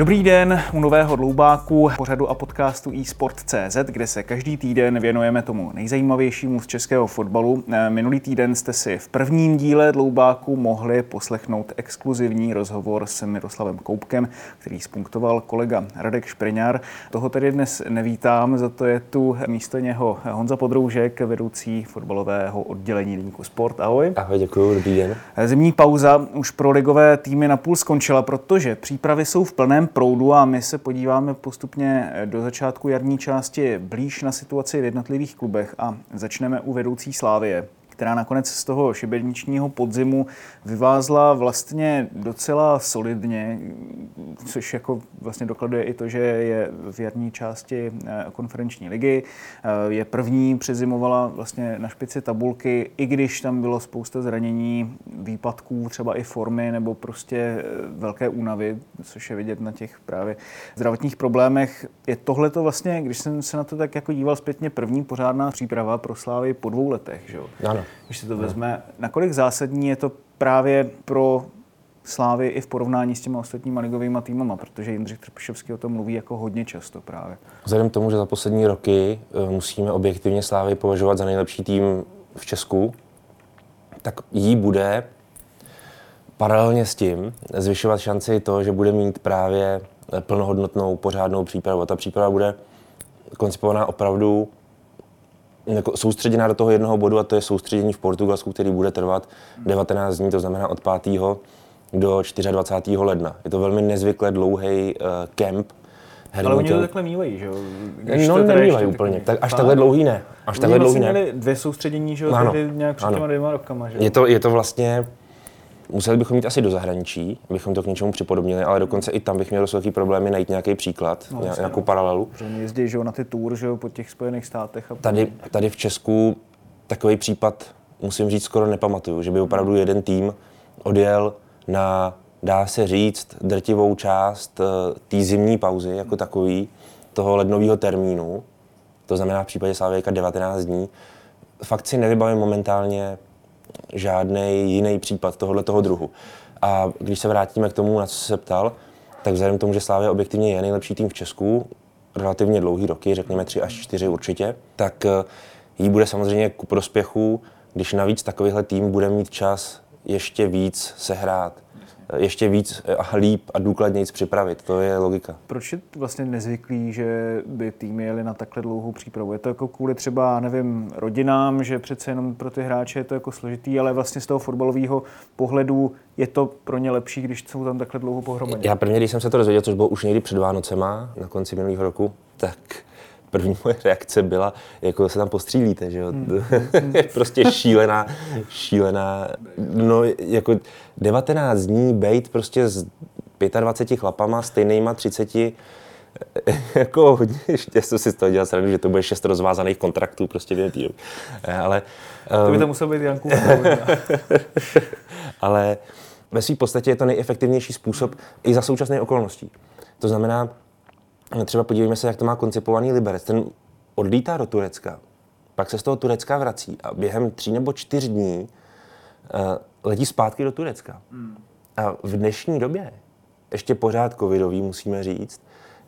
Dobrý den u nového dloubáku pořadu a podcastu eSport.cz, kde se každý týden věnujeme tomu nejzajímavějšímu z českého fotbalu. Eh, Minulý týden jste si v prvním díle dloubáku mohli poslechnout exkluzivní rozhovor s Miroslavem Koupkem, který spunktoval kolega Radek Špriňár. Toho tedy dnes nevítám, za to je tu místo něho Honza Podroužek, vedoucí fotbalového oddělení Deníku Sport. Ahoj. Ahoj, děkuji, dobrý den. Zimní pauza už pro ligové týmy napůl skončila, protože přípravy jsou v plném proudu a my se podíváme postupně do začátku jarní části blíž na situaci v jednotlivých klubech a začneme u vedoucí Slávie která nakonec z toho šibeničního podzimu vyvázla vlastně docela solidně, což jako vlastně dokladuje i to, že je v jarní části eh, konferenční ligy. Eh, Je první, přezimovala vlastně na špici tabulky, i když tam bylo spousta zranění, výpadků, třeba i formy nebo prostě eh, velké únavy, což je vidět na těch právě zdravotních problémech. Je tohle to vlastně, když jsem se na to tak jako díval zpětně, první pořádná příprava pro Slávy po dvou letech, že jo? Ano. Když se to vezme, nakolik zásadní je to právě pro Slávy i v porovnání s těma ostatníma ligovými týmama, protože Jindřich Trpišovský o tom mluví jako hodně často právě. Vzhledem k tomu, že za poslední roky eh, musíme objektivně Slávy považovat za nejlepší tým v Česku, tak jí bude paralelně s tím zvyšovat šanci to, že bude mít právě plnohodnotnou pořádnou přípravu. A ta příprava bude koncipovaná opravdu jako soustředěná do toho jednoho bodu a to je soustředění v Portugalsku, který bude trvat 19 dní, to znamená od 5. do 24. ledna. Je to velmi nezvykle dlouhý uh, kemp. Ale oni to takhle mývají, že jo? Když No, nemývají úplně. Tak, až takhle dlouhý ne. Až takhle dlouhý vlastně ne. měli dvě soustředění, že jo, Ano, nějak před ano. těma dvěma rokama, že jo? Je to, je to vlastně, museli bychom jít asi do zahraničí, abychom to k něčemu připodobnili, ale dokonce i tam bych měl dost velký problémy najít nějaký příklad, no, nějakou no. paralelu. Oni jezdí, že jo, na ty tour, že jo, po těch Spojených státech. A Tady, tady v Česku takový případ, musím říct, skoro nepamatuju, že by opravdu jeden tým odjel na, dá se říct, drtivou část eh, té zimní pauzy jako takový, toho lednového termínu, to znamená v případě Slavěka 19 dní. Fakt si nevybavím momentálně žádný jiný případ tohohle toho druhu. A když se vrátíme k tomu, na co se ptal, tak vzhledem k tomu, že Slávia objektivně je nejlepší tým v Česku, relativně dlouhý roky, řekněme tři až čtyři určitě, tak eh, jí bude samozřejmě ku prospěchu, když navíc takovýhle tým bude mít čas ještě víc sehrát, eh, ještě víc eh, a líp a důkladněji připravit. To je logika. Proč je vlastně nezvyklý, že by týmy jeli na takhle dlouhou přípravu? Je to jako kvůli třeba, nevím, rodinám, že přece jenom pro ty hráče je to jako složitý, ale vlastně z toho fotbalového pohledu je to pro ně lepší, když jsou tam takhle dlouho pohromadě. Já prvně, když jsem se to dozvěděl, což bylo už někdy před Vánocema, na konci minulého roku, tak první moje reakce byla, jako se tam postřílíte, že jo. je prostě šílená, šílená, no jako 19 dní bejt prostě s 25 chlapama, stejnýma 30 jako hodně, já jsem si z toho dělal srandu, že to bude šest rozvázaných kontraktů prostě v týden. Eh, Ale, To by ehm, to muselo být Janku. ale ve své podstatě je to nejefektivnější způsob i za současné okolností. To znamená, třeba podívejme se, jak to má koncipovaný Liberec. Ten odlítá do Turecka, pak se z toho Turecka vrací a během tří nebo čtyř dní uh, letí zpátky do Turecka. A v dnešní době, ještě pořád covidový, musíme říct,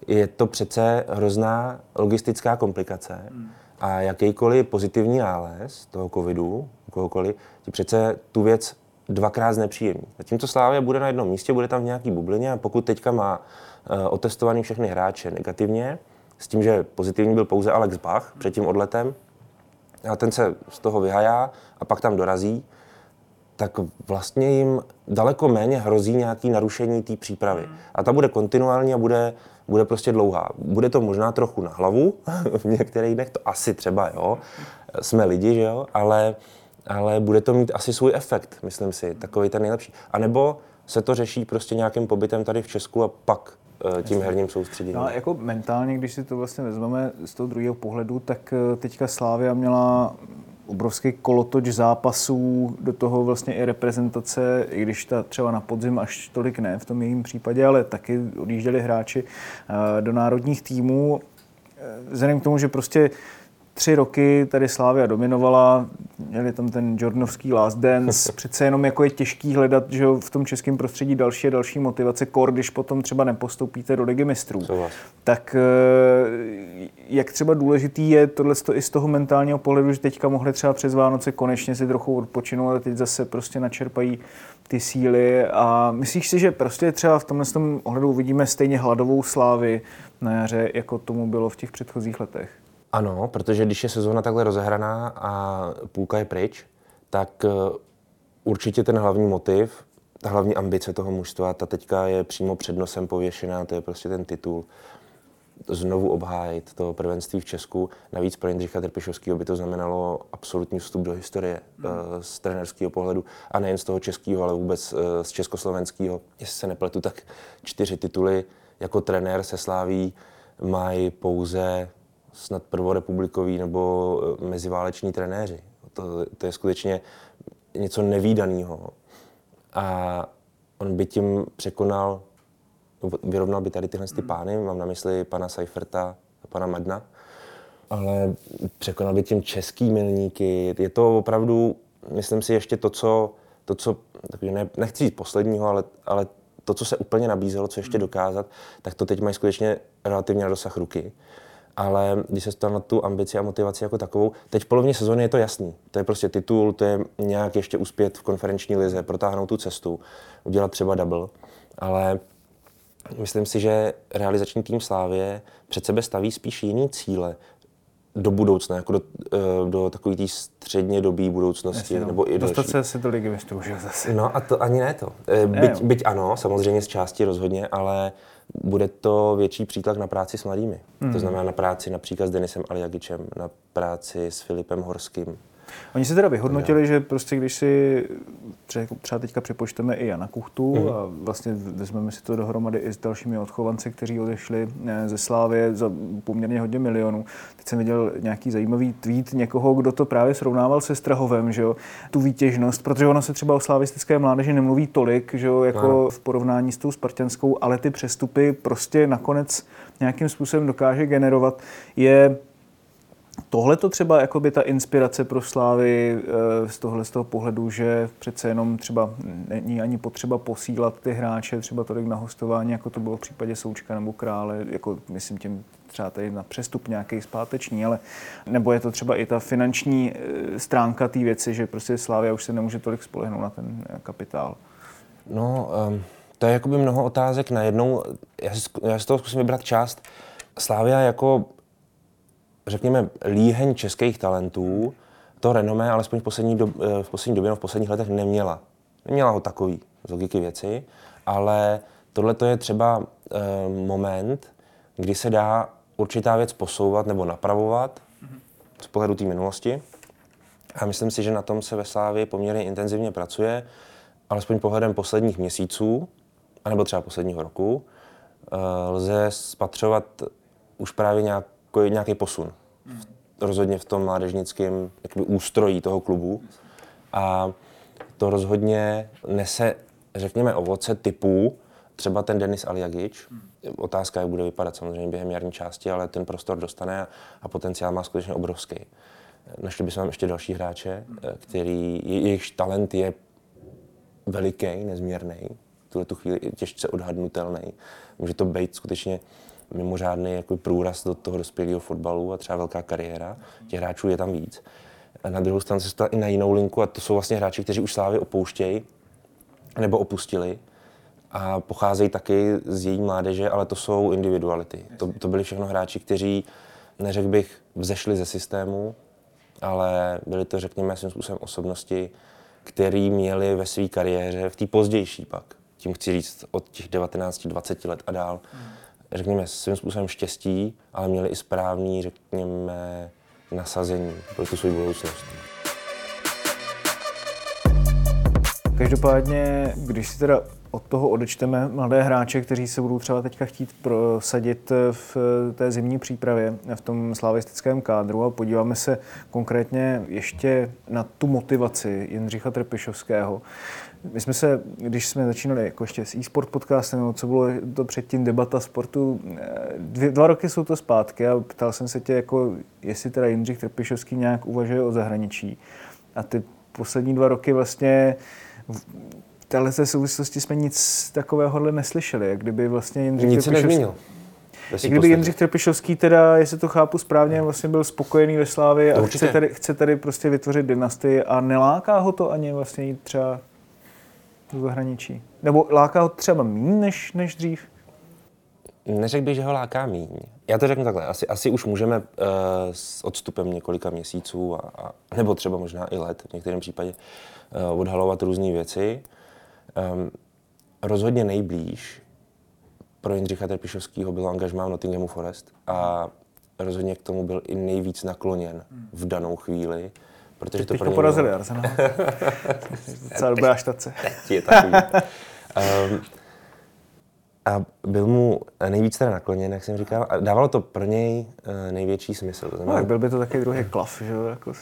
je to přece hrozná logistická komplikace a jakýkoliv pozitivní nález toho covidu, kohokoliv, ti přece tu věc dvakrát znepříjemní. Zatímco Slávia bude na jednom místě, bude tam v nějaký bublině a pokud teďka má otestovaný všechny hráče negativně, s tím, že pozitivní byl pouze Alex Bach před tím odletem, a ten se z toho vyhajá a pak tam dorazí, tak vlastně jim daleko méně hrozí nějaké narušení té přípravy. A ta bude kontinuální a bude, bude prostě dlouhá. Bude to možná trochu na hlavu, v některých dnech to asi třeba, jo, jsme lidi, že jo, ale, ale bude to mít asi svůj efekt, myslím si, takový ten nejlepší. A nebo se to řeší prostě nějakým pobytem tady v Česku a pak eh, tím herním soustředěním. No jako mentálně, když si to vlastně vezmeme z toho druhého pohledu, tak eh, teďka Slávia měla obrovský kolotoč zápasů, do toho vlastně i reprezentace, i když ta třeba na podzim až tolik ne v tom jejím případě, ale taky odjížděli hráči eh, do národních týmů. Eh, Vzhledem k tomu, že prostě tři roky tady Slávia dominovala, měli tam ten Jordanovský last dance, přece jenom jako je těžký hledat že v tom českém prostředí další a další motivace, kor, když potom třeba nepostoupíte do ligy mistrů. Tak eh, jak třeba důležitý je tohle i z toho mentálního pohledu, že teďka mohli třeba přes Vánoce konečně si trochu odpočinout, ale teď zase prostě načerpají ty síly a myslíš si, že prostě třeba v tomhle tom ohledu uvidíme stejně hladovou slávy na jaře, jako tomu bylo v těch předchozích letech? Ano, protože když je sezóna takhle rozehraná a půlka je pryč, tak eh, určitě ten hlavní motiv, ta hlavní ambice toho mužstva, ta teďka je přímo před nosem pověšená, to je prostě ten titul. Znovu obhájit to prvenství v Česku. Navíc pro Jindřicha Trpišovského by to znamenalo absolutní vstup do historie eh, z trenerského pohledu. A nejen z toho českého, ale vůbec eh, z československého. Jestli se nepletu, tak čtyři tituly jako trenér se sláví mají pouze snad prvorepublikoví nebo eh, meziváleční trenéři. To, to je skutečně něco nevýdaného. A on by tím překonal, vyrovnal by tady tyhle ty pány, mám na mysli pana Seiferta a pana Madna, ale překonal by tím český milníky. Je to opravdu, myslím si, ještě to, co, to, co takový ne, nechci říct posledního, ale, ale to, co se úplně nabízelo, co ještě dokázat, tak to teď mají skutečně relativně na dosah ruky ale když se stane na tu ambici a motivaci jako takovou, teď v polovině sezóny je to jasný. To je prostě titul, to je nějak ještě uspět v konferenční lize, protáhnout tu cestu, udělat třeba double, ale myslím si, že realizační tým Slávě před sebe staví spíš jiný cíle do budoucna, jako do, eh, do takové té středně dobí budoucnosti. Jasně, no. nebo i Dostat další. se asi do ligy mistrů, že zase. No a to ani ne to. Eh, Ne, Byť, jo. byť ano, samozřejmě z části rozhodně, ale bude to větší přítlak na práci s mladými. Hmm. To znamená na práci například s Denisem Aliagičem, na práci s Filipem Horským. Oni si teda vyhodnotili, že prostě když si třeba, teďka připočteme i Jana Kuchtu Mhm. a vlastně vezmeme si to dohromady i s dalšími odchovanci, kteří odešli eh, ze Slávy za poměrně hodně milionů. Teď jsem viděl nějaký zajímavý tweet někoho, kdo to právě srovnával se Strahovem, že jo, tu výtěžnost, protože ono se třeba o slavistické mládeži nemluví tolik, že jo, jako Ano. v porovnání s tou spartanskou, ale ty přestupy prostě nakonec nějakým způsobem dokáže generovat. Je Tohle to třeba jako by ta inspirace pro Slávy eh, z tohle z toho pohledu, že přece jenom třeba není ani potřeba posílat ty hráče třeba tolik na hostování, jako to bylo v případě Součka nebo Krále, jako myslím tím třeba tady na přestup nějaký zpáteční, ale nebo je to třeba i ta finanční eh, stránka té věci, že prostě Slávia už se nemůže tolik spolehnout na ten eh, kapitál. No, um, to je jakoby mnoho otázek najednou. Já si, já si toho zkusím vybrat část. Slávia jako, řekněme, líheň českých talentů, to renomé, alespoň v poslední, dob, eh, v poslední době, no v posledních letech neměla. Neměla ho takový, z logiky věci, ale tohle to je třeba eh, moment, kdy se dá určitá věc posouvat nebo napravovat z pohledu té minulosti. A myslím si, že na tom se ve Slávii poměrně intenzivně pracuje, alespoň pohledem posledních měsíců, anebo třeba posledního roku, eh, lze spatřovat už právě nějaký, nějaký posun. Rozhodně v tom mládežnickém jakoby, ústrojí toho klubu. A to rozhodně nese, řekněme, ovoce typů, třeba ten Denis Aliagič. Otázka, jak bude vypadat samozřejmě během jarní části, ale ten prostor dostane a, a potenciál má skutečně obrovský. Našli bychom ještě další hráče, eh, který, je- jejichž talent je veliký, nezměrný, v tuhle tu chvíli těžce odhadnutelný. Může to být skutečně mimořádný jako průraz do toho dospělého fotbalu a třeba velká kariéra. Těch hráčů je tam víc. A na druhou stranu se i na jinou linku a to jsou vlastně hráči, kteří už Slávy opouštějí nebo opustili a pocházejí taky z její mládeže, ale to jsou individuality. To, to byli všechno hráči, kteří, neřekl bych, vzešli ze systému, ale byly to, řekněme, svým způsobem osobnosti, který měli ve své kariéře, v té pozdější pak, tím chci říct od těch 19-20 let a dál, řekněme, svým způsobem štěstí, ale měli i správný, řekněme, nasazení pro tu svou budoucnost. Každopádně, když si teda od toho odečteme mladé hráče, kteří se budou třeba teďka chtít prosadit v té zimní přípravě v tom slavistickém kádru a podíváme se konkrétně ještě na tu motivaci Jindřicha Trpišovského. My jsme se, když jsme začínali jako ještě s e-sport podcastem, nebo co bylo to předtím debata sportu, dvě, dva roky jsou to zpátky a ptal jsem se tě, jako, jestli teda Jindřich Trpišovský nějak uvažuje o zahraničí. A ty poslední dva roky vlastně v téhle souvislosti jsme nic takového neslyšeli, jak kdyby vlastně Jindřich Nic se nezmínil. Jak kdyby Jindřich Trpišovský teda, jestli to chápu správně, vlastně byl spokojený ve Slávě a chce tady, chce tady prostě vytvořit dynastii a neláká ho to ani vlastně jít třeba do zahraničí? Nebo láká ho třeba méně než, než dřív? Neřekl bych, že ho láká míň. Já to řeknu takhle. Asi, asi už můžeme uh, s odstupem několika měsíců, a, a, nebo třeba možná i let v některém případě, uh, odhalovat různé věci. Um, rozhodně nejblíž pro Jindřicha Trpišovského bylo angažmá v Nottinghamu Forest a rozhodně k tomu byl i nejvíc nakloněn v danou chvíli. Protože to pro něj porazili bylo... Arsenal. Docela dobrá štace. Teď je takový. um, a byl mu nejvíc teda nakloněn, jak jsem říkal, a dávalo to pro něj uh, největší smysl. To znamená... no, byl by to taky druhý klav, že jo? Jako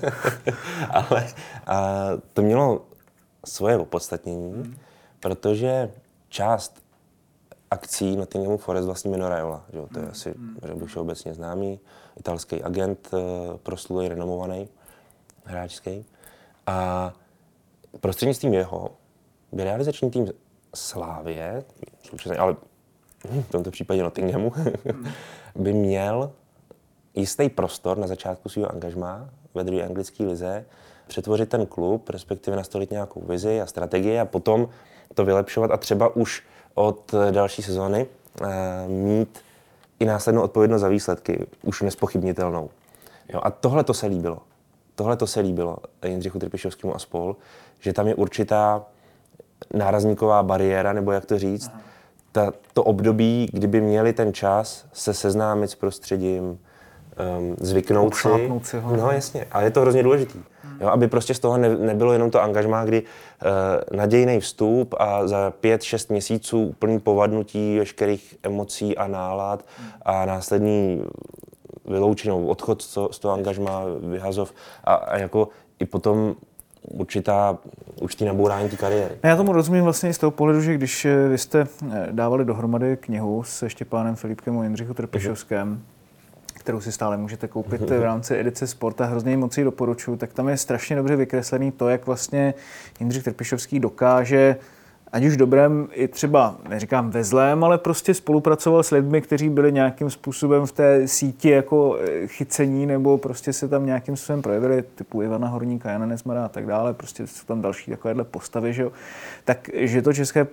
Ale a to mělo svoje opodstatnění, hmm. protože část akcí Nottinghamu Forest vlastní Mino Raiola. Že? To je hmm. asi, hmm. řekl bych, obecně známý italský agent, uh, proslulý, renomovaný, hráčský. A prostřednictvím jeho by realizační tým Slávě, ale v tomto případě Nottinghamu, by měl jistý prostor na začátku svého angažmá ve druhé anglické lize, přetvořit ten klub, respektive nastolit nějakou vizi a strategii a potom to vylepšovat a třeba už od další sezóny uh, mít i následnou odpovědnost za výsledky, už nespochybnitelnou. Jo, a tohle to se líbilo. Tohle to se líbilo Jindřichu Trpišovskému a spol, že tam je určitá nárazníková bariéra, nebo jak to říct, ta, to období, kdyby měli ten čas se seznámit s prostředím, um, zvyknout si. si ho. No jasně, a je to hrozně důležitý. Jo, aby prostě z toho ne, nebylo jenom to angažmá, kdy uh, nadějný vstup a za pět, šest měsíců úplný povadnutí veškerých emocí a nálad a následný vyloučení, odchod z toho angažmá, vyhazov a, a jako i potom určitá, určitý nabourání té kariéry. Já tomu rozumím vlastně z toho pohledu, že když eh, vy jste eh, dávali dohromady knihu se Štěpánem Filipkem o Jindřichu Trpišovském, kterou si stále můžete koupit v rámci edice Sport a hrozně moc ji doporučuji, tak tam je strašně dobře vykreslený to, jak vlastně Jindřich Trpišovský dokáže ať už dobrém, i třeba, neříkám ve zlém, ale prostě spolupracoval s lidmi, kteří byli nějakým způsobem v té síti jako eh, chycení nebo prostě se tam nějakým způsobem projevili, typu Ivana Horníka, Jana Nesmara a tak dále, prostě jsou tam další takovéhle postavy, že jo. Tak, že to české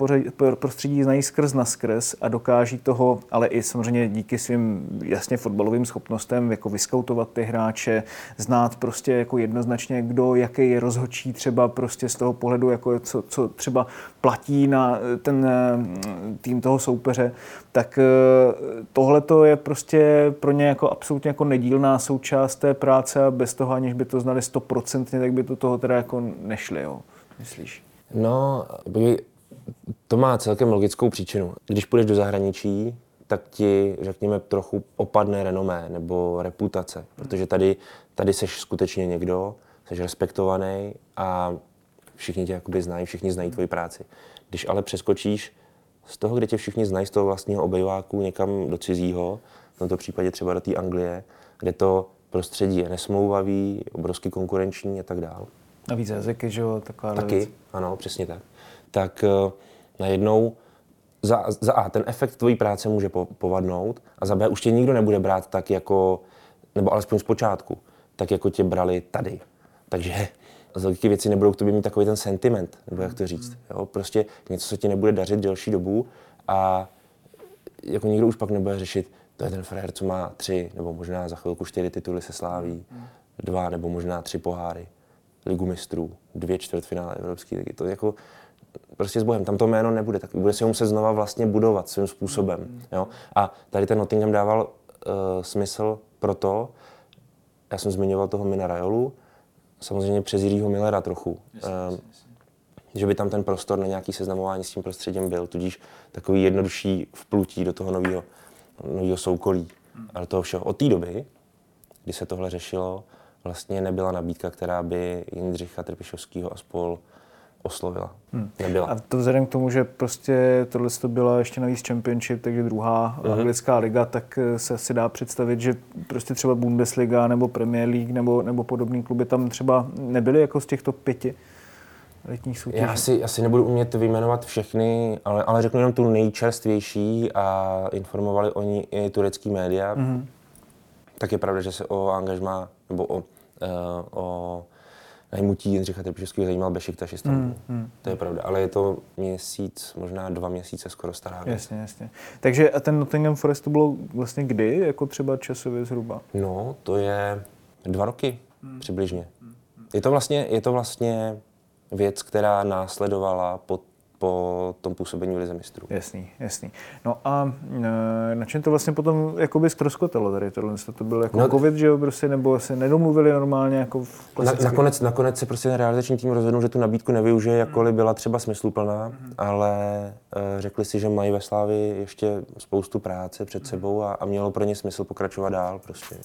prostředí znají skrz na skrz a dokáží toho, ale i samozřejmě díky svým jasně fotbalovým schopnostem, jako vyskautovat ty hráče, znát prostě jako jednoznačně, kdo, jaký je rozhodčí třeba prostě z toho pohledu, jako co, co třeba platí na ten eh, tým toho soupeře, tak eh, tohle to je prostě pro ně jako absolutně jako nedílná součást té práce a bez toho, aniž by to znali stoprocentně, tak by to toho teda jako nešli, jo? myslíš? No, to má celkem logickou příčinu. Když půjdeš do zahraničí, tak ti, řekněme, trochu opadne renomé nebo reputace, protože tady, tady seš skutečně někdo, seš respektovaný a všichni tě jakoby znají, všichni znají tvoji práci. Když ale přeskočíš z toho, kde tě všichni znají, z toho vlastního obejváku někam do cizího, v tomto případě třeba do té Anglie, kde to prostředí je nesmouvavý, obrovsky konkurenční a tak dále. A víc jazyky, že jo, taková Taky, věc. ano, přesně tak. Tak uh, najednou za, za A, ten efekt tvojí práce může po, povadnout a za B, už tě nikdo nebude brát tak jako, nebo alespoň z počátku, tak jako tě brali tady. Takže z logiky věci nebudou k tobě mít takový ten sentiment, nebo jak to říct. Jo? Prostě něco se ti nebude dařit delší dobu a jako nikdo už pak nebude řešit, to je ten frajer, co má tři, nebo možná za chvilku čtyři tituly se sláví, dva nebo možná tři poháry, ligu mistrů, dvě čtvrtfinále Evropské ligy. To jako prostě s Bohem, tam to jméno nebude, tak bude si ho muset znova vlastně budovat svým způsobem. Jo? A tady ten Nottingham dával uh, smysl pro to, já jsem zmiňoval toho Mina Rajolu, samozřejmě přes Jiřího Millera trochu. Jasně, uh, že by tam ten prostor na nějaký seznamování s tím prostředím byl, tudíž takový jednodušší vplutí do toho nového nového soukolí. Ale toho všeho od té doby, kdy se tohle řešilo, vlastně nebyla nabídka, která by Jindřicha Trpišovského a spol oslovila. Hmm. Nebyla. A to vzhledem k tomu, že prostě tohle to byla ještě navíc Championship, takže druhá mm-hmm. anglická liga, tak eh, se si dá představit, že prostě třeba Bundesliga nebo Premier League nebo, nebo podobné kluby tam třeba nebyly jako z těchto pěti letních soutěží. Já asi, asi nebudu umět vyjmenovat všechny, ale, ale řeknu jenom tu nejčerstvější a informovali o ní i turecký média. Mm-hmm. Tak je pravda, že se o angažma nebo o, uh, o najmutí Jindřicha Trpišovského zajímal Bešiktaš Istanbul. Hmm, hmm. To je pravda, ale je to měsíc, možná dva měsíce skoro stará věc. Jasně, jasně. Takže a ten Nottingham Forest to bylo vlastně kdy, jako třeba časově zhruba? No, to je dva roky hmm. přibližně. Je to vlastně, je to vlastně věc, která následovala po po tom působení v Lize mistrů. Jasný, jasný. No a e, na čem to vlastně potom jakoby zkroskotalo tady tohle? To byl jako no, covid, že jo, prostě, nebo se nedomluvili normálně jako v na, nakonec, nakonec se prostě realizační tým rozhodnul, že tu nabídku nevyužije, jakkoliv byla třeba smysluplná, mm. ale e, řekli si, že mají ve Slávi ještě spoustu práce před sebou a, a mělo pro ně smysl pokračovat dál prostě.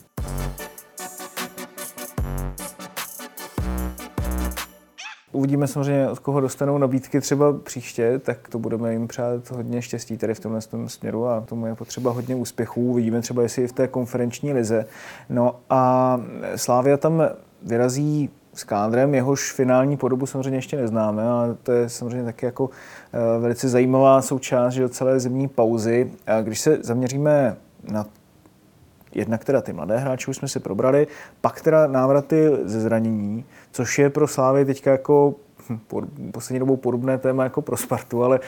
Uvidíme samozřejmě, od koho dostanou nabídky třeba příště, tak to budeme jim přát hodně štěstí tady v tomhle tom směru a tomu je potřeba hodně úspěchů. Uvidíme třeba, jestli i v té konferenční lize. No a Slávia tam vyrazí s kádrem, jehož finální podobu samozřejmě ještě neznáme, ale to je samozřejmě taky jako eh, velice zajímavá součást že celé zimní pauzy. A když se zaměříme na jednak teda ty mladé hráče už jsme si probrali, pak teda návraty ze zranění, což je pro Slávy teďka jako hm, poslední dobou podobné téma jako pro Spartu, ale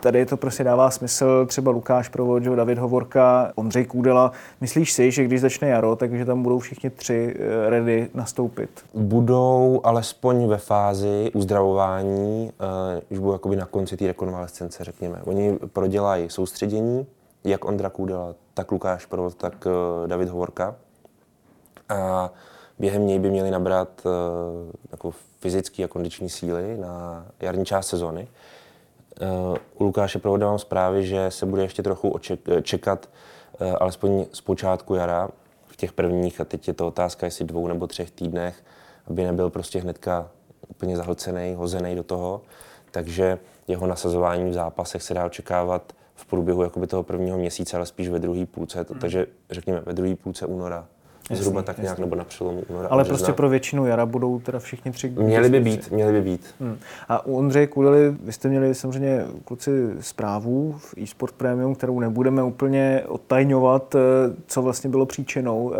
tady to prostě dává smysl. Třeba Lukáš Provod, David Hovorka, Ondřej Kůdela. Myslíš si, že když začne jaro, takže tam budou všichni tři eh, ready nastoupit? Budou alespoň ve fázi uzdravování, uh, už budou jakoby na konci té rekonvalescence, řekněme. Oni prodělají soustředění, jak Ondra Kůdela, tak Lukáš Provod, tak uh, David Hovorka. A během něj by měli nabrat uh, jako fyzické a kondiční síly na jarní část sezony. Uh, u Lukáše Provoda mám zprávy, že se bude ještě trochu oček- čekat, uh, alespoň z počátku jara, v těch prvních, a teď je to otázka, jestli dvou nebo třech týdnech, aby nebyl prostě hnedka úplně zahlcený, hozený do toho. Takže jeho nasazování v zápasech se dá očekávat v průběhu jakoby toho prvního měsíce, ale spíš ve druhé půlce, hmm. takže řekněme ve druhé půlce února. Jasný, zhruba tak jasný. nějak, nebo na přelomu února. Ale prostě pro většinu jara budou teda všichni tři. Měli by být, měli by být. Hmm. A u Ondřeje Kudely, vy jste měli samozřejmě kluci zprávu v eSport Premium, kterou nebudeme úplně odtajňovat, eh, co vlastně bylo příčinou eh,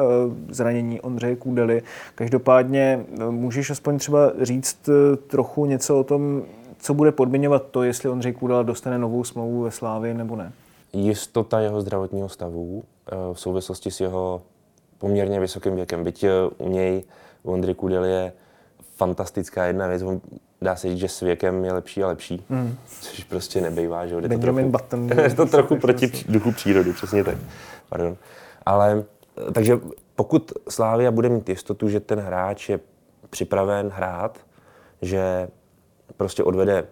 zranění Ondřeje Kudely. Každopádně eh, můžeš aspoň třeba říct trochu něco o tom, co bude podmiňovat to, jestli Ondřej Kudela dostane novou smlouvu ve Slávě nebo ne? Jistota jeho zdravotního stavu v souvislosti s jeho poměrně vysokým věkem. Byť eh, u něj, u Ondry Kudel je fantastická jedna věc. On dá se říct, že s věkem je lepší a lepší, mm. což prostě nebejvá, že jde to trochu, Button, je to trochu proti duchu přírody, přesně tak. Pardon. Ale eh, takže pokud Slávia bude mít jistotu, že ten hráč je připraven hrát, že prostě odvede,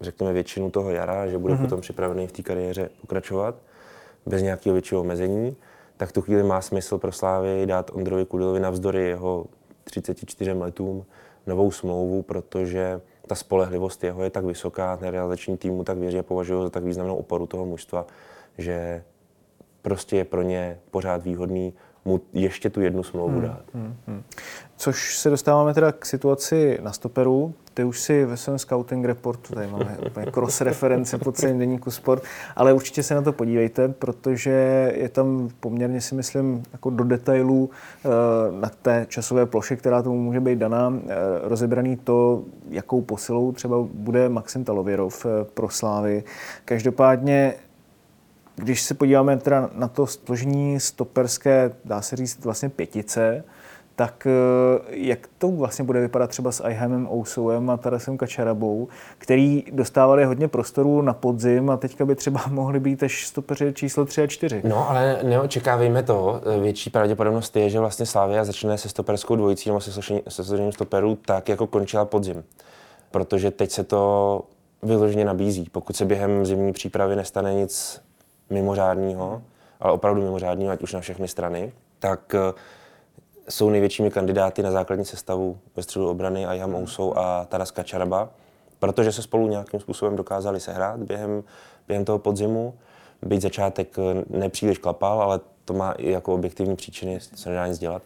řekněme, většinu toho jara, že bude mm-hmm. potom připravený v té kariéře pokračovat bez nějakého většího omezení, tak tu chvíli má smysl pro Slávy dát Ondrovi Kudilovi navzdory jeho 34 letům novou smlouvu, protože ta spolehlivost jeho je tak vysoká, ten realizační týmu tak věří a považují za tak významnou oporu toho mužstva, že prostě je pro ně pořád výhodný mu ještě tu jednu smlouvu hmm, dát. Hmm, hmm. Což se dostáváme teda k situaci na stoperu. Ty už si ve svém scouting reportu, tady máme úplně cross reference po celém deníku sport, ale určitě se na to podívejte, protože je tam poměrně si myslím jako do detailů eh, na té časové ploše, která tomu může být daná, eh, rozebraný to, jakou posilou třeba bude Maxim Talověrov eh, pro Slávy. Každopádně když se podíváme teda na to složení stoperské, dá se říct vlastně pětice, tak eh, jak to vlastně bude vypadat třeba s Ayhamem Ousouem a Tarasem Kačarabou, který dostávali hodně prostoru na podzim a teďka by třeba mohli být až stopeři číslo 3 a 4. No, ale neočekávejme to. Větší pravděpodobnost je, že vlastně Slavia začne se stoperskou dvojicí nebo se složením stoperů tak, jako končila podzim. protože teď se to vyloženě nabízí. Pokud se během zimní přípravy nestane nic mimořádného, ale opravdu mimořádného, ať už na všechny strany, tak eh, jsou největšími kandidáty na základní sestavu ve středu obrany Ayham Ousou a Taras Kačaraba, protože se spolu nějakým způsobem dokázali sehrát během, během toho podzimu. Byť začátek eh, nepříliš klapal, ale to má i jako objektivní příčiny, se nedá nic dělat.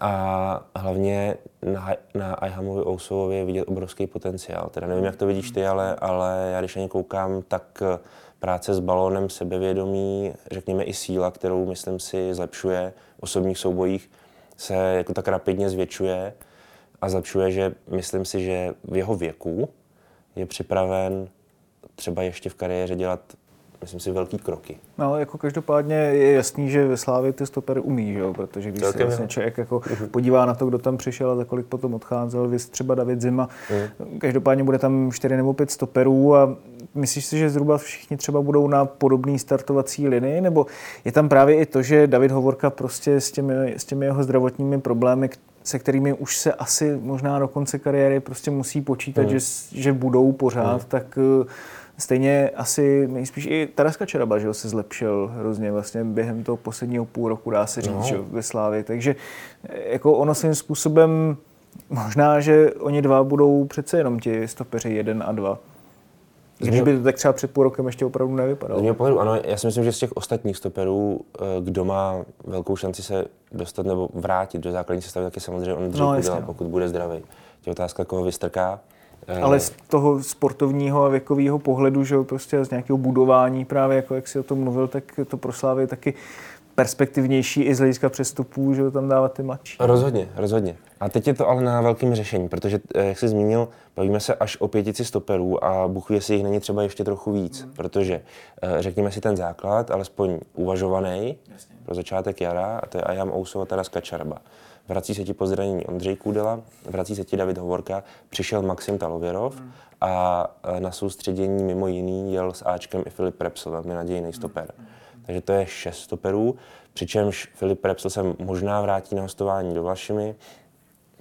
A hlavně na, na Ayhamovi Ousovovi je vidět obrovský potenciál. Teda nevím, jak to vidíš ty, ale, ale já když na ně koukám, tak eh, práce s balónem, sebevědomí, řekněme i síla, kterou myslím si zlepšuje v osobních soubojích, se jako tak rapidně zvětšuje a zlepšuje, že myslím si, že v jeho věku je připraven třeba ještě v kariéře dělat myslím si, velký kroky. No, jako každopádně je jasný, že ve Slávě ty stopery umí, že jo? protože když Celkem se vlastně člověk jako uh-huh. podívá na to, kdo tam přišel a za kolik potom odcházel, vy třeba David Zima, uh-huh. každopádně bude tam 4 nebo 5 stoperů a myslíš si, že zhruba všichni třeba budou na podobné startovací linii, nebo je tam právě i to, že David Hovorka prostě s těmi, s těmi jeho zdravotními problémy, se kterými už se asi možná do konce kariéry prostě musí počítat, uh-huh. že, že budou pořád, uh-huh. tak Stejně asi nejspíš i Taraska Čaraba, že se zlepšil hrozně vlastně během toho posledního půl roku, dá se říct, no. že, ve Slávě. Takže jako ono svým způsobem možná, že oni dva budou přece jenom ti stopeři jeden a dva. Když by to tak třeba před půl rokem ještě opravdu nevypadalo. Z mého pohledu, ano, já si myslím, že z těch ostatních stoperů, eh, kdo má velkou šanci se dostat nebo vrátit do základní sestavy, tak je samozřejmě on no, dělá, no. pokud bude zdravý. Je otázka, koho vystrká. Eh, Ale z toho sportovního a věkového pohledu, že prostě z nějakého budování, právě jako jak si o tom mluvil, tak to pro Slávy je taky perspektivnější i z hlediska přestupů, že tam dávat ty mladší. Rozhodně, rozhodně. A teď je to ale na velkým řešení, protože, eh, jak jsi zmínil, bavíme se až o pětici stoperů a Bůh jestli jich není třeba ještě trochu víc, mm. protože eh, řekněme si ten základ, alespoň uvažovaný pro začátek jara, a to je Ayam Ousova Taras Kačarba vrací se ti po zranění Ondřej Kůdela, vrací se ti David Hovorka, přišel Maxim Talověrov hmm. a na soustředění mimo jiný jel s Ačkem i Filip Repsel, velmi nadějný stoper. Hmm. Takže to je šest stoperů, přičemž Filip Repsel se možná vrátí na hostování do Vlašimi,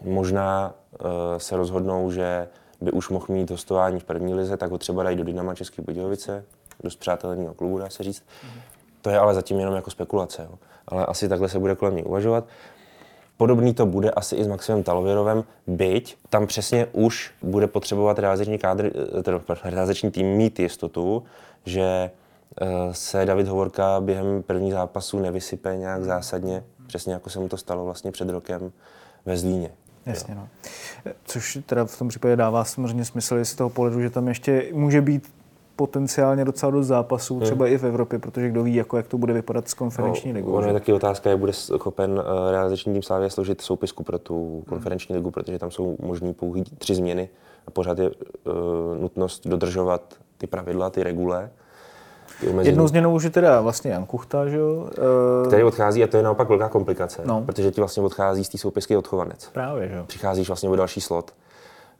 možná uh, se rozhodnou, že by už mohl mít hostování v první lize, tak ho třeba dají do Dynama České Budějovice, do zpřáteleného klubu, dá se říct. Mm. To je ale zatím jenom jako spekulace. Jo. Ale asi takhle se bude kolem mě uvažovat. Podobný to bude asi i s Maximem Talověrovem, byť tam přesně už bude potřebovat realizační, kádr, eh, teda realizační tým mít jistotu, že eh, se David Hovorka během prvních zápasů nevysype nějak zásadně, přesně jako se mu to stalo vlastně před rokem ve Zlíně. Jasně, no. Což teda v tom případě dává samozřejmě smysl z toho pohledu, že tam ještě může být potenciálně docela dost zápasů, hmm. třeba i v Evropě, protože kdo ví, jako, jak to bude vypadat s konferenční no, ligou. Ono je taky otázka, jak bude schopen uh, realizační tým Slávě složit soupisku pro tu konferenční hmm. ligu, protože tam jsou možný pouhý tři změny a pořád je uh, nutnost dodržovat ty pravidla, ty regule. Jednou změnou už je teda vlastně Jan Kuchta, že jo? Uh... Který odchází a to je naopak velká komplikace, no. protože ti vlastně odchází z té soupisky odchovanec. Právě, že jo. Přicházíš vlastně o další slot.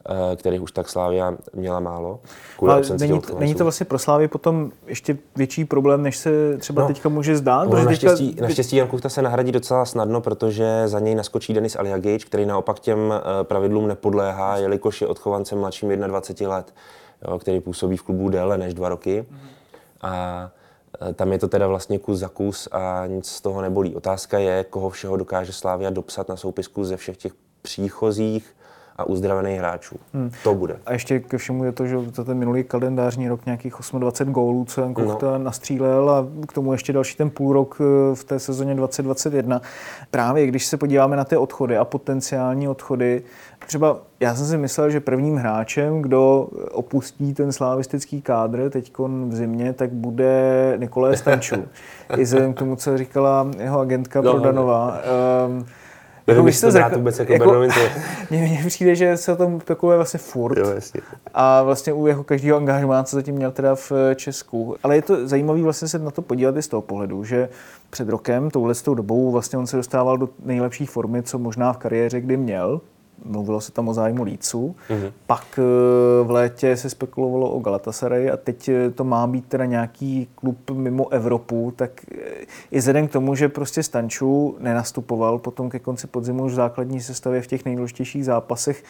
Eh, kterých už tak Slávia měla málo. Ale není, není to vlastně pro Slávy potom ještě větší problém, než se třeba no, teďka může zdát? No, naštěstí, teďka... naštěstí Jan Kuchta se nahradí docela snadno, protože za něj naskočí Denis Aliagic, který naopak těm eh, pravidlům nepodléhá, jelikož je odchovancem mladším 21 let, jo, který působí v klubu déle než dva roky. Mm. A eh, tam je to teda vlastně kus za kus a nic z toho nebolí. Otázka je, koho všeho dokáže Slávia dopsat na soupisku ze všech těch příchozích a uzdravených hráčů. Hmm. To bude. A ještě ke všemu je to, že to ten minulý kalendářní rok nějakých 28 gólů, co Jan Kuchta no. nastřílel a k tomu ještě další ten půl rok eh, v té sezóně 2021. Právě když se podíváme na ty odchody a potenciální odchody, třeba já jsem si myslel, že prvním hráčem, kdo opustí ten slavistický kádr teď v zimě, tak bude Nikolé Stanču. I vzhledem k tomu, co říkala jeho agentka no, Prodanová. Um, jako bych to zrekl, vůbec jako, jako Mně přijde, že se o tom spekuluje vlastně furt. Jo, jasně. A vlastně u jeho každého angažmá, co zatím měl teda v Česku. Ale je to zajímavé vlastně se na to podívat i z toho pohledu, že před rokem, touhle dobou, vlastně on se dostával do nejlepší formy, co možná v kariéře kdy měl mluvilo se tam o zájmu Líců. Mm-hmm. Pak eh, v létě se spekulovalo o Galatasaray a teď eh, to má být teda nějaký klub mimo Evropu, tak eh, i vzhledem k tomu, že prostě Stanču nenastupoval potom ke konci podzimu už v základní sestavě v těch nejdůležitějších zápasech,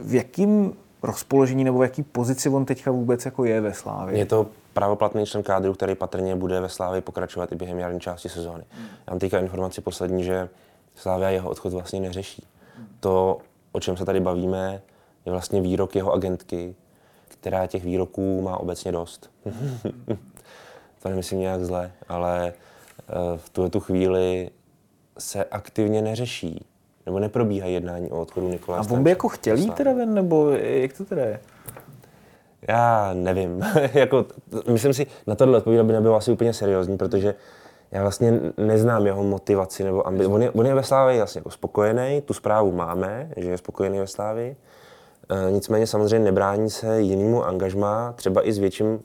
v jakým rozpoložení nebo v jaký pozici on teďka vůbec jako je ve Slávě? Je to pravoplatný člen kádru, který patrně bude ve Slávě pokračovat i během jarní části sezóny. Já mám teďka informaci poslední, že Slávia jeho odchod vlastně neřeší. To, o čem se tady bavíme, je vlastně výrok jeho agentky, která těch výroků má obecně dost. to nemyslím nějak zle, ale eh, v tuhle tu chvíli se aktivně neřeší nebo neprobíhají jednání o odchodu Nikola A on by jako chtěl jít teda ven, nebo jak to teda je? Já nevím. jako, myslím si, na tohle odpovídat by nebylo asi úplně seriózní, protože já vlastně neznám jeho motivaci nebo ambici. On je, on je ve Slávě jasně jako spokojený, tu zprávu máme, že je spokojený ve Slávě. E, nicméně samozřejmě nebrání se jinému angažmá, třeba i s větším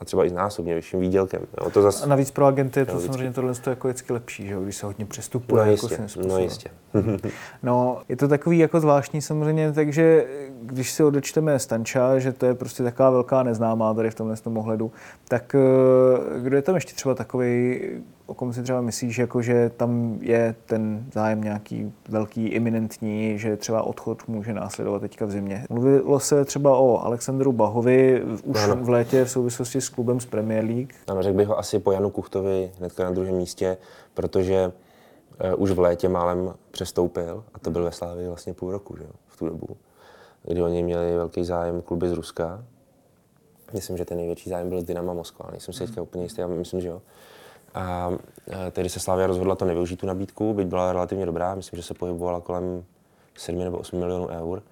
a třeba i s násobně vyšším výdělkem. Jo, to zas... A navíc pro agenty je to samozřejmě tohle je jako vždycky lepší, že jo, když se hodně přestupuje. No jako jistě, způsobem. no jistě. No, je to takový jako zvláštní samozřejmě, takže když si odečteme Stanča, že to je prostě taková velká neznámá tady v tomhle tom ohledu, tak eh, kdo je tam ještě třeba takový, o kom si třeba myslíš, jako že tam je ten zájem nějaký velký, iminentní, že třeba odchod může následovat teďka v zimě. Mluvilo se třeba o Alexandru Bahovi už Ano. v létě v souvislosti s klubem z Premier League. Ano, řekl bych ho asi po Janu Kuchtovi hnedka na druhém místě, protože uh, už v létě málem přestoupil a to byl ve Slávii vlastně půl roku, že jo, v tu dobu, kdy oni měli velký zájem kluby z Ruska. Myslím, že ten největší zájem byl z Dynama Moskva, ale nejsem si teďka úplně jistý, ale myslím, že jo. A eh, tehdy se Slávia rozhodla to nevyužít tu nabídku, byť byla relativně dobrá, myslím, že se pohybovala kolem 7 nebo 8 milionů eur.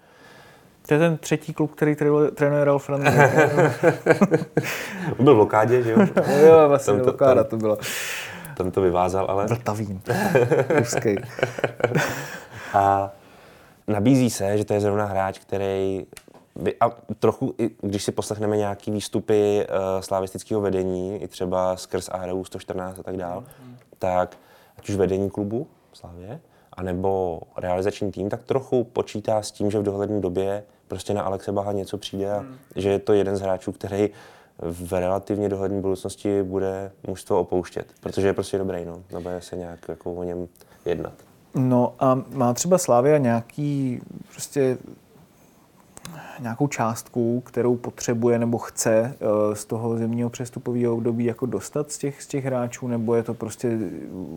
To je ten třetí klub, který trénuje- Ralf. On byl v blokádě, že jo? jo, vlastně Tam to- blokáda tam- to byla. Tam to vyvázal, ale... Vltavín. Ruský. A nabízí se, že to je zrovna hráč, který a trochu, i když si poslechneme nějaký výstupy uh, slavistického vedení, i třeba skrz ARU 114 a tak dál, tak ať už vedení klubu Slavě, anebo realizační tým, tak trochu počítá s tím, že v dohledné době prostě na Alexe Baha něco přijde a že je to jeden z hráčů, který v relativně dohledné budoucnosti bude mužstvo opouštět, protože je prostě dobrý, no. Bude se nějak jako o něm jednat. No a má třeba Slávia nějaký prostě nějakou částku, kterou potřebuje nebo chce eh, z toho zimního přestupového období jako dostat z těch, z těch hráčů, nebo je to prostě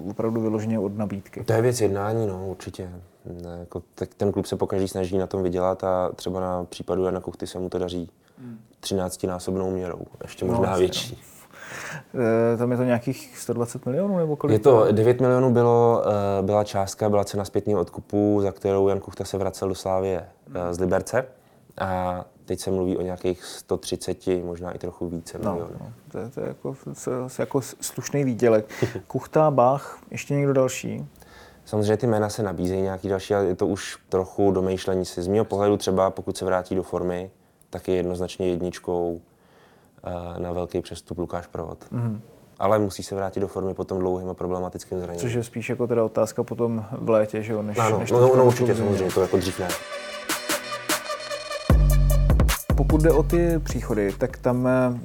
opravdu vyloženě od nabídky? To je věc jednání, no, určitě. Ne, jako, tak ten klub se pokaždý snaží na tom vydělat a třeba na případu Jana Kuchty se mu to daří 13-násobnou měrou, ještě No, možná asi, větší. Eh, Tam je to nějakých 120 milionů nebo kolik? Je to 9 milionů bylo, eh, byla částka, byla cena zpětního odkupu, za kterou Jan Kuchta se vracel do Slávie z Liberce. A teď se mluví o nějakých 130, možná i trochu více No, milionů. no, to, je, to je jako, to je jako slušný výdělek. Kuchta, Bach, ještě někdo další? Samozřejmě ty jména se nabízejí nějaký další, ale je to už trochu domýšlení si. Z mého pohledu třeba, pokud se vrátí do formy, tak je jednoznačně jedničkou eh, na velký přestup Lukáš Provod. Mm. Ale musí se vrátit do formy po tom dlouhým a problematickým zranění. Což je spíš jako teda otázka potom v létě, že jo? Než, než no, to no, no tom určitě, samozřejmě, to jako dřív ne. Pokud jde o ty příchody, tak tam eh,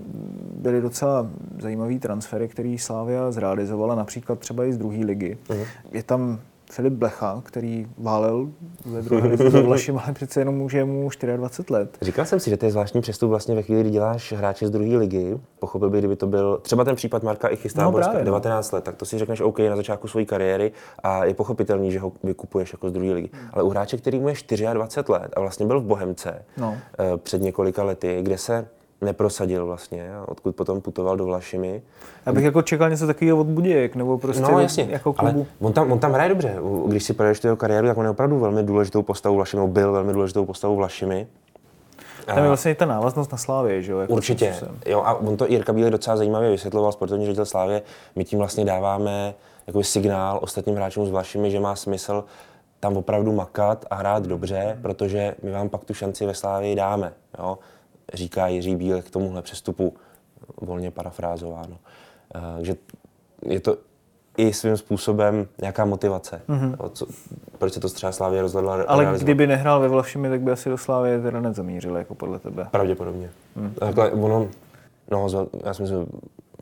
byly docela zajímavý transfery, který Slávia zrealizovala, například třeba i z druhé ligy. Mhm. Je tam Filip Blecha, který válel ve druhé lize za Vlašim, ale přece jenom už je mu 24 let. Říkal jsem si, že to je zvláštní přestup vlastně ve chvíli, kdy děláš hráče z druhé ligy. Pochopil bych, kdyby to byl třeba ten případ Marka i chystá No no, právě, no. 19 let, tak to si řekneš OK na začátku své kariéry a je pochopitelný, že ho vykupuješ jako z druhé ligy. Ale u hráče, který mu je 24 let a vlastně byl v Bohemce No. eh, před několika lety, kde se neprosadil vlastně, a odkud potom putoval do Vlašimi. Já bych jako čekal něco takového od Budějek, nebo prostě No jasně, jako ale klubu. on tam, on tam hraje dobře. Když si projdeš tu jeho kariéru, tak on je opravdu velmi důležitou postavou Vlašimi, byl velmi důležitou postavou Vlašimi. Tam je vlastně i ta návaznost na Slávě, že jo? Jako Určitě. Jo, a on to Jirka Bílek docela zajímavě vysvětloval, sportovní ředitel Slávě. My tím vlastně dáváme jako signál ostatním hráčům s vašimi, že má smysl tam opravdu makat a hrát dobře, protože my vám pak tu šanci ve Slávě dáme. Jo? Říká Jiří Bílek k tomuhle přestupu, volně parafrázováno. Eh, Takže je to i svým způsobem nějaká motivace. Mm-hmm. Co, proč se to třeba Slávě rozhodla Ale realizovat. kdyby nehrál ve Vlašimi, tak by asi do Slávy teda nezamířil, jako podle tebe. Pravděpodobně. Hmm. Takhle, ono, no, já si myslím,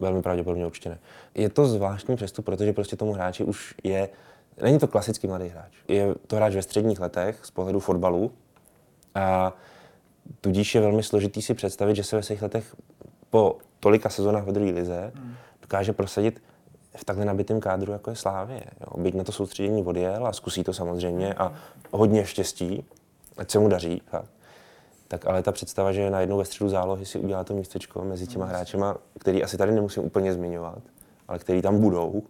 velmi pravděpodobně určitě ne. Je to zvláštní přestup, protože prostě tomu hráči už je, není to klasický mladý hráč. Je to hráč ve středních letech z pohledu fotbalu a tudíž je velmi složitý si představit, že se ve svých letech po tolika sezónách ve druhé lize dokáže prosadit v takhle nabitém kádru, jako je Slávě. Jo. Byť na to soustředění odjel a zkusí to samozřejmě a hodně štěstí, ať se mu daří. Fakt. Tak ale ta představa, že najednou ve středu zálohy si udělá to místečko mezi těma hráčema, který asi tady nemusím úplně zmiňovat, ale který tam budou,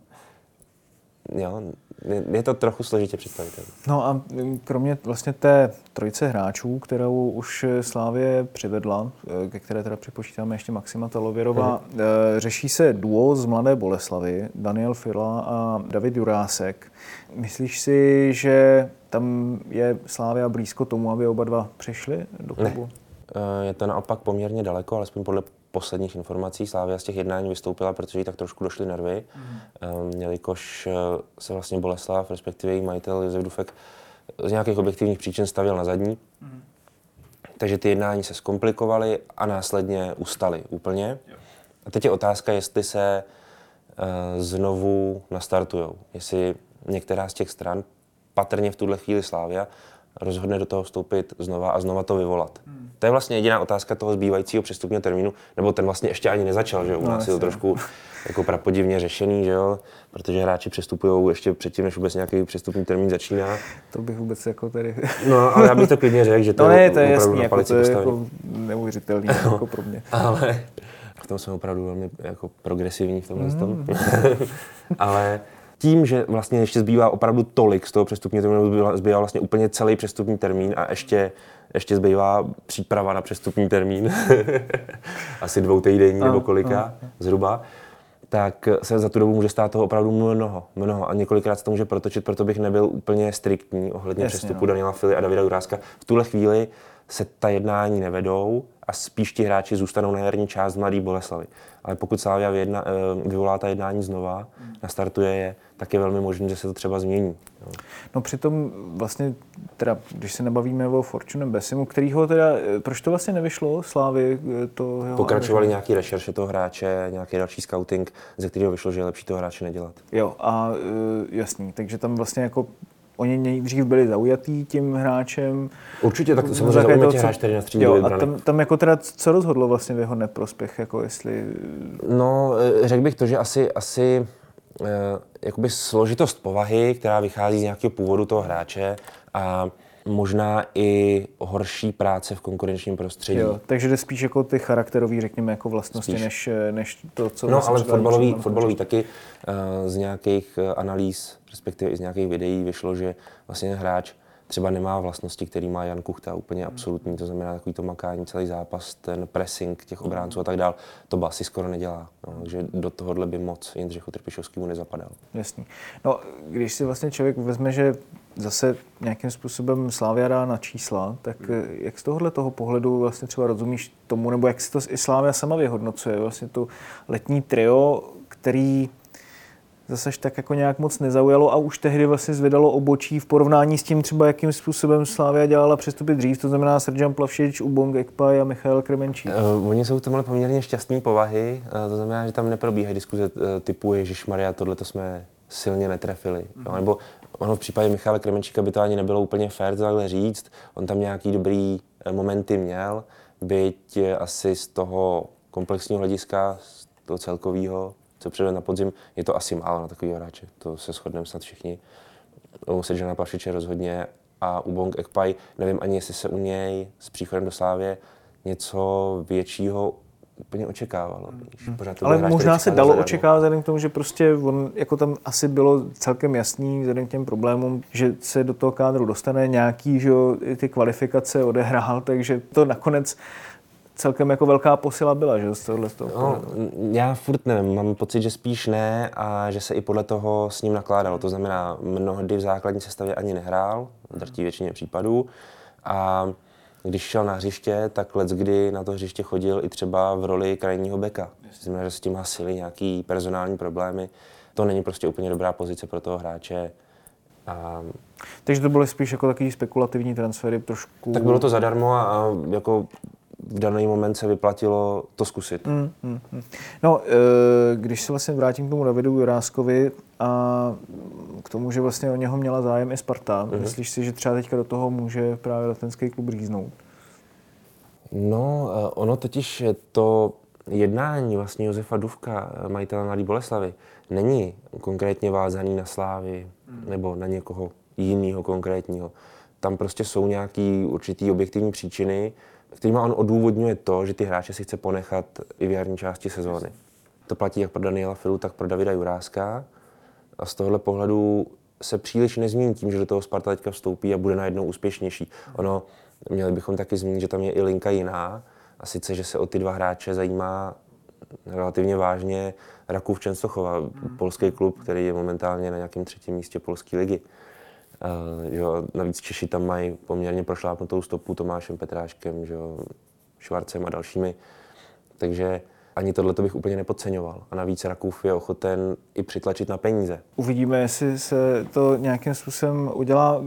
jo, je- je to trochu složitě představitelné. No a kromě vlastně té trojice hráčů, kterou už Slávě přivedla, eh, ke které teda připočítáme ještě Maxima Talověrova, Mhm. eh, řeší se duo z Mladé Boleslavy, Daniel Fila a David Jurásek. Myslíš si, že tam je Slávia blízko tomu, aby oba dva přišli do klubu? Eh, Je to naopak poměrně daleko, alespoň podle posledních informací. Slávia z těch jednání vystoupila, protože jí tak trošku došly nervy, mm. jelikož eh, se vlastně Boleslav, respektive její majitel Josef Dufek, z nějakých objektivních příčin stavil na zadní. Mm. Takže ty jednání se zkomplikovaly a následně ustaly úplně. A teď je otázka, jestli se eh, znovu nastartujou. Jestli některá z těch stran, patrně v tuhle chvíli Slávia, rozhodne do toho vstoupit znova a znova to vyvolat. Hmm. To je vlastně jediná otázka toho zbývajícího přestupního termínu, nebo ten vlastně ještě ani nezačal, že? U nás je to trošku jako prapodivně řešený, že jo? Protože hráči přestupují ještě předtím, než vůbec nějaký přestupní termín začíná. To bych vůbec jako tady... No, ale já bych to klidně řekl, že to No ne, to je opravdu jasný, na jako to je jako neuvěřitelný jako pro mě. Ale v tom jsme opravdu velmi jako progresivní v tomhle tom. Mm. Ale tím, že vlastně ještě zbývá opravdu tolik z toho přestupního termínu, zbývá, zbývá vlastně úplně celý přestupní termín a ještě, ještě zbývá příprava na přestupní termín, asi dvou týdenní nebo kolika zhruba, tak se za tu dobu může stát toho opravdu mnoho, mnoho a několikrát se to může protočit, proto bych nebyl úplně striktní ohledně Jasně, přestupu no. Daniela Fili a Davida Juráska. V tuhle chvíli se ta jednání nevedou a spíš ti hráči zůstanou na jarní část Mladý Boleslavy. Ale pokud Slavia vyjedna, eh, vyvolá ta jednání znova, nastartuje je, tak je velmi možné, že se to třeba změní. Jo. No přitom vlastně, teda, když se nebavíme o Fortunem Bessimu, kterýho teda, eh, proč to vlastně nevyšlo Slávy, eh, to jeho Pokračovali nějaký rešerše toho hráče, nějaký další scouting, ze kterého vyšlo, že je lepší toho hráče nedělat. Jo, a jasný, takže tam vlastně jako oni nejdřív byli zaujatý tím hráčem. Určitě, tak samozřejmě toho, co- hráč, který na střední Jo, a tam, tam jako teda, co rozhodlo vlastně v jeho neprospěch, jako jestli... No, eh, řekl bych to, že asi, asi eh, jakoby složitost povahy, která vychází z nějakého původu toho hráče a možná i horší práce v konkurenčním prostředí. Jo, takže jde spíš jako ty charakterové, řekněme, jako vlastnosti, Spíš. než, než to, co... No, vlastně ale fotbalový, fotbalový taky eh, z nějakých eh, analýz, respektive i z nějakých videí vyšlo, že vlastně hráč třeba nemá vlastnosti, který má Jan Kuchta, úplně absolutní, to znamená takový to makání celý zápas, ten pressing těch obránců a tak dál, to Basy skoro nedělá. No, takže do tohohle by moc Jindřichu Trpišovskému nezapadal. Jasný. No, když si vlastně člověk vezme, že zase nějakým způsobem Slávia dá na čísla, tak eh, jak z tohohle toho pohledu vlastně třeba rozumíš tomu, nebo jak si to i Slávia sama vyhodnocuje, vlastně to letní trio, který zase tak jako nějak moc nezaujalo a už tehdy vlastně zvedalo obočí v porovnání s tím třeba, jakým způsobem Slávia dělala přestupy dřív, to znamená Srdžan Plavšič, Ubong Ekpaj a Michal Kremenčík. Uh, oni jsou tomhle poměrně šťastné povahy, uh, to znamená, že tam neprobíhají diskuze uh, typu Ježíš Maria, tohle to jsme silně netrefili. Mm. No, nebo ono v případě Michala Kremenčíka by to ani nebylo úplně fér to takhle říct. On tam nějaký dobrý eh, momenty měl, byť eh, asi z toho komplexního hlediska, z toho celkového, co předvedl na podzim, je to asi málo na takového hráče. To se shodneme snad všichni. U Sedžana Plašiče rozhodně a u Bong Ekpai, nevím ani, jestli se u něj s příchodem do Slávě něco většího úplně očekávalo. Pořád byl Ale možná se dalo očekávat vzhledem k tomu, že prostě on, jako tam asi bylo celkem jasný vzhledem k těm problémům, že se do toho kádru dostane nějaký, že jo, ty kvalifikace odehrál, takže to nakonec celkem jako velká posila byla, že z tohohle z toho. No, já furt nevím, mám pocit, že spíš ne a že se i podle toho s ním nakládalo. To znamená, mnohdy v základní sestavě ani nehrál, v drtí většině případů. A když šel na hřiště, tak let kdy na to hřiště chodil i třeba v roli krajního beka. To znamená, že s tím hasili nějaký personální problémy. To není prostě úplně dobrá pozice pro toho hráče. A Takže to byly spíš jako takový spekulativní transfery trošku. tak bylo to zadarmo a, a jako v daný moment se vyplatilo to zkusit. Mm, mm, mm. No, eh, když se vlastně vrátím k tomu Davidu Juráskovi a k tomu, že vlastně o něho měla zájem i Sparta, Mhm. myslíš si, že třeba teďka do toho může právě letenský klub říznout? No, eh, ono totiž to jednání vlastně Josefa Duvka, eh, majitele Mladé Boleslavy, není konkrétně vázaný na Slávy nebo na někoho jiného konkrétního. Tam prostě jsou nějaký určitý objektivní příčiny, kterými on odůvodňuje to, že ty hráče si chce ponechat i v jarní části sezóny. To platí jak pro Daniela Filu, tak pro Davida Juráska. A z tohohle pohledu se příliš nezmíní tím, že do toho Sparta teďka vstoupí a bude najednou úspěšnější. Ono, měli bychom taky zmínit, že tam je i linka jiná, a sice, že se o ty dva hráče zajímá relativně vážně Rakův Čenstochova, polský klub, který je momentálně na nějakém třetím místě polské ligy. Uh, jo, navíc Češi tam mají poměrně prošlápnutou stopu Tomášem Petráškem, že jo, Švarcem a dalšími. Takže ani tohle bych úplně nepodceňoval. A navíc Rakův je ochoten i přitlačit na peníze. Uvidíme, jestli se to nějakým způsobem udělá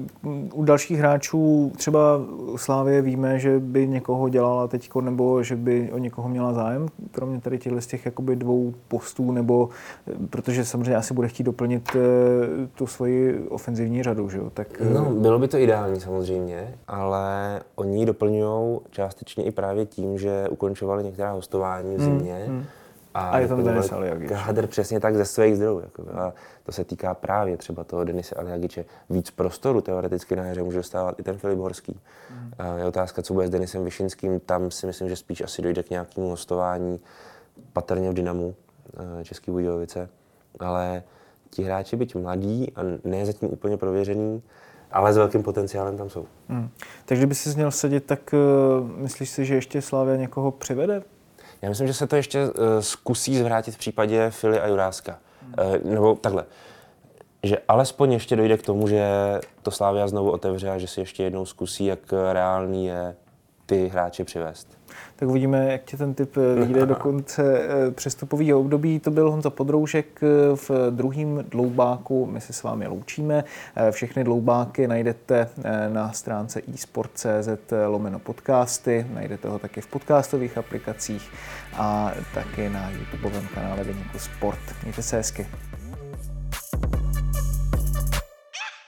u dalších hráčů. Třeba u Slávě víme, že by někoho dělala teď, nebo že by o někoho měla zájem, kromě tady těchto z těch jakoby dvou postů, nebo protože samozřejmě asi bude chtít doplnit eh, tu svoji ofenzivní řadu, že jo? Tak... Eh, no, bylo by to ideální samozřejmě, ale oni doplňují částečně i právě tím, že ukončovali některá hostování v zimě. Hmm Hmm. Hmm. A, a je tam Denis Aliagič. Kádr přesně tak ze svých zdrojů. Jako, a to se týká právě třeba toho Denise Aliagiče. Víc prostoru teoreticky na hře může dostávat i ten Filip Horský. Hmm. A je otázka, co bude s Denisem Vyšinským. Tam si myslím, že spíš asi dojde k nějakému hostování, patrně v Dynamu eh, Český Budějovice. Ale ti hráči, byť mladí a ne zatím úplně prověřený, ale s velkým potenciálem tam jsou. Hmm. Takže kdyby si měl sedět, tak uh, myslíš si, že ještě Slávia někoho přivede já myslím, že se to ještě uh, zkusí zvrátit v případě Fili a Juráska. Uh, nebo takhle, že alespoň ještě dojde k tomu, že to Slávia znovu otevře a že si ještě jednou zkusí, jak reálný je ty hráče přivést tak uvidíme, jak ti ten typ eh, vyjde do konce eh, přestupového období. To byl Honza Podroužek eh, v druhém dloubáku. My se s vámi loučíme. Všechny dloubáky najdete na stránce eSport.cz lomeno podcasty. Najdete ho taky v podcastových aplikacích a taky na YouTubeovém kanále Deníku Sport. Mějte se hezky.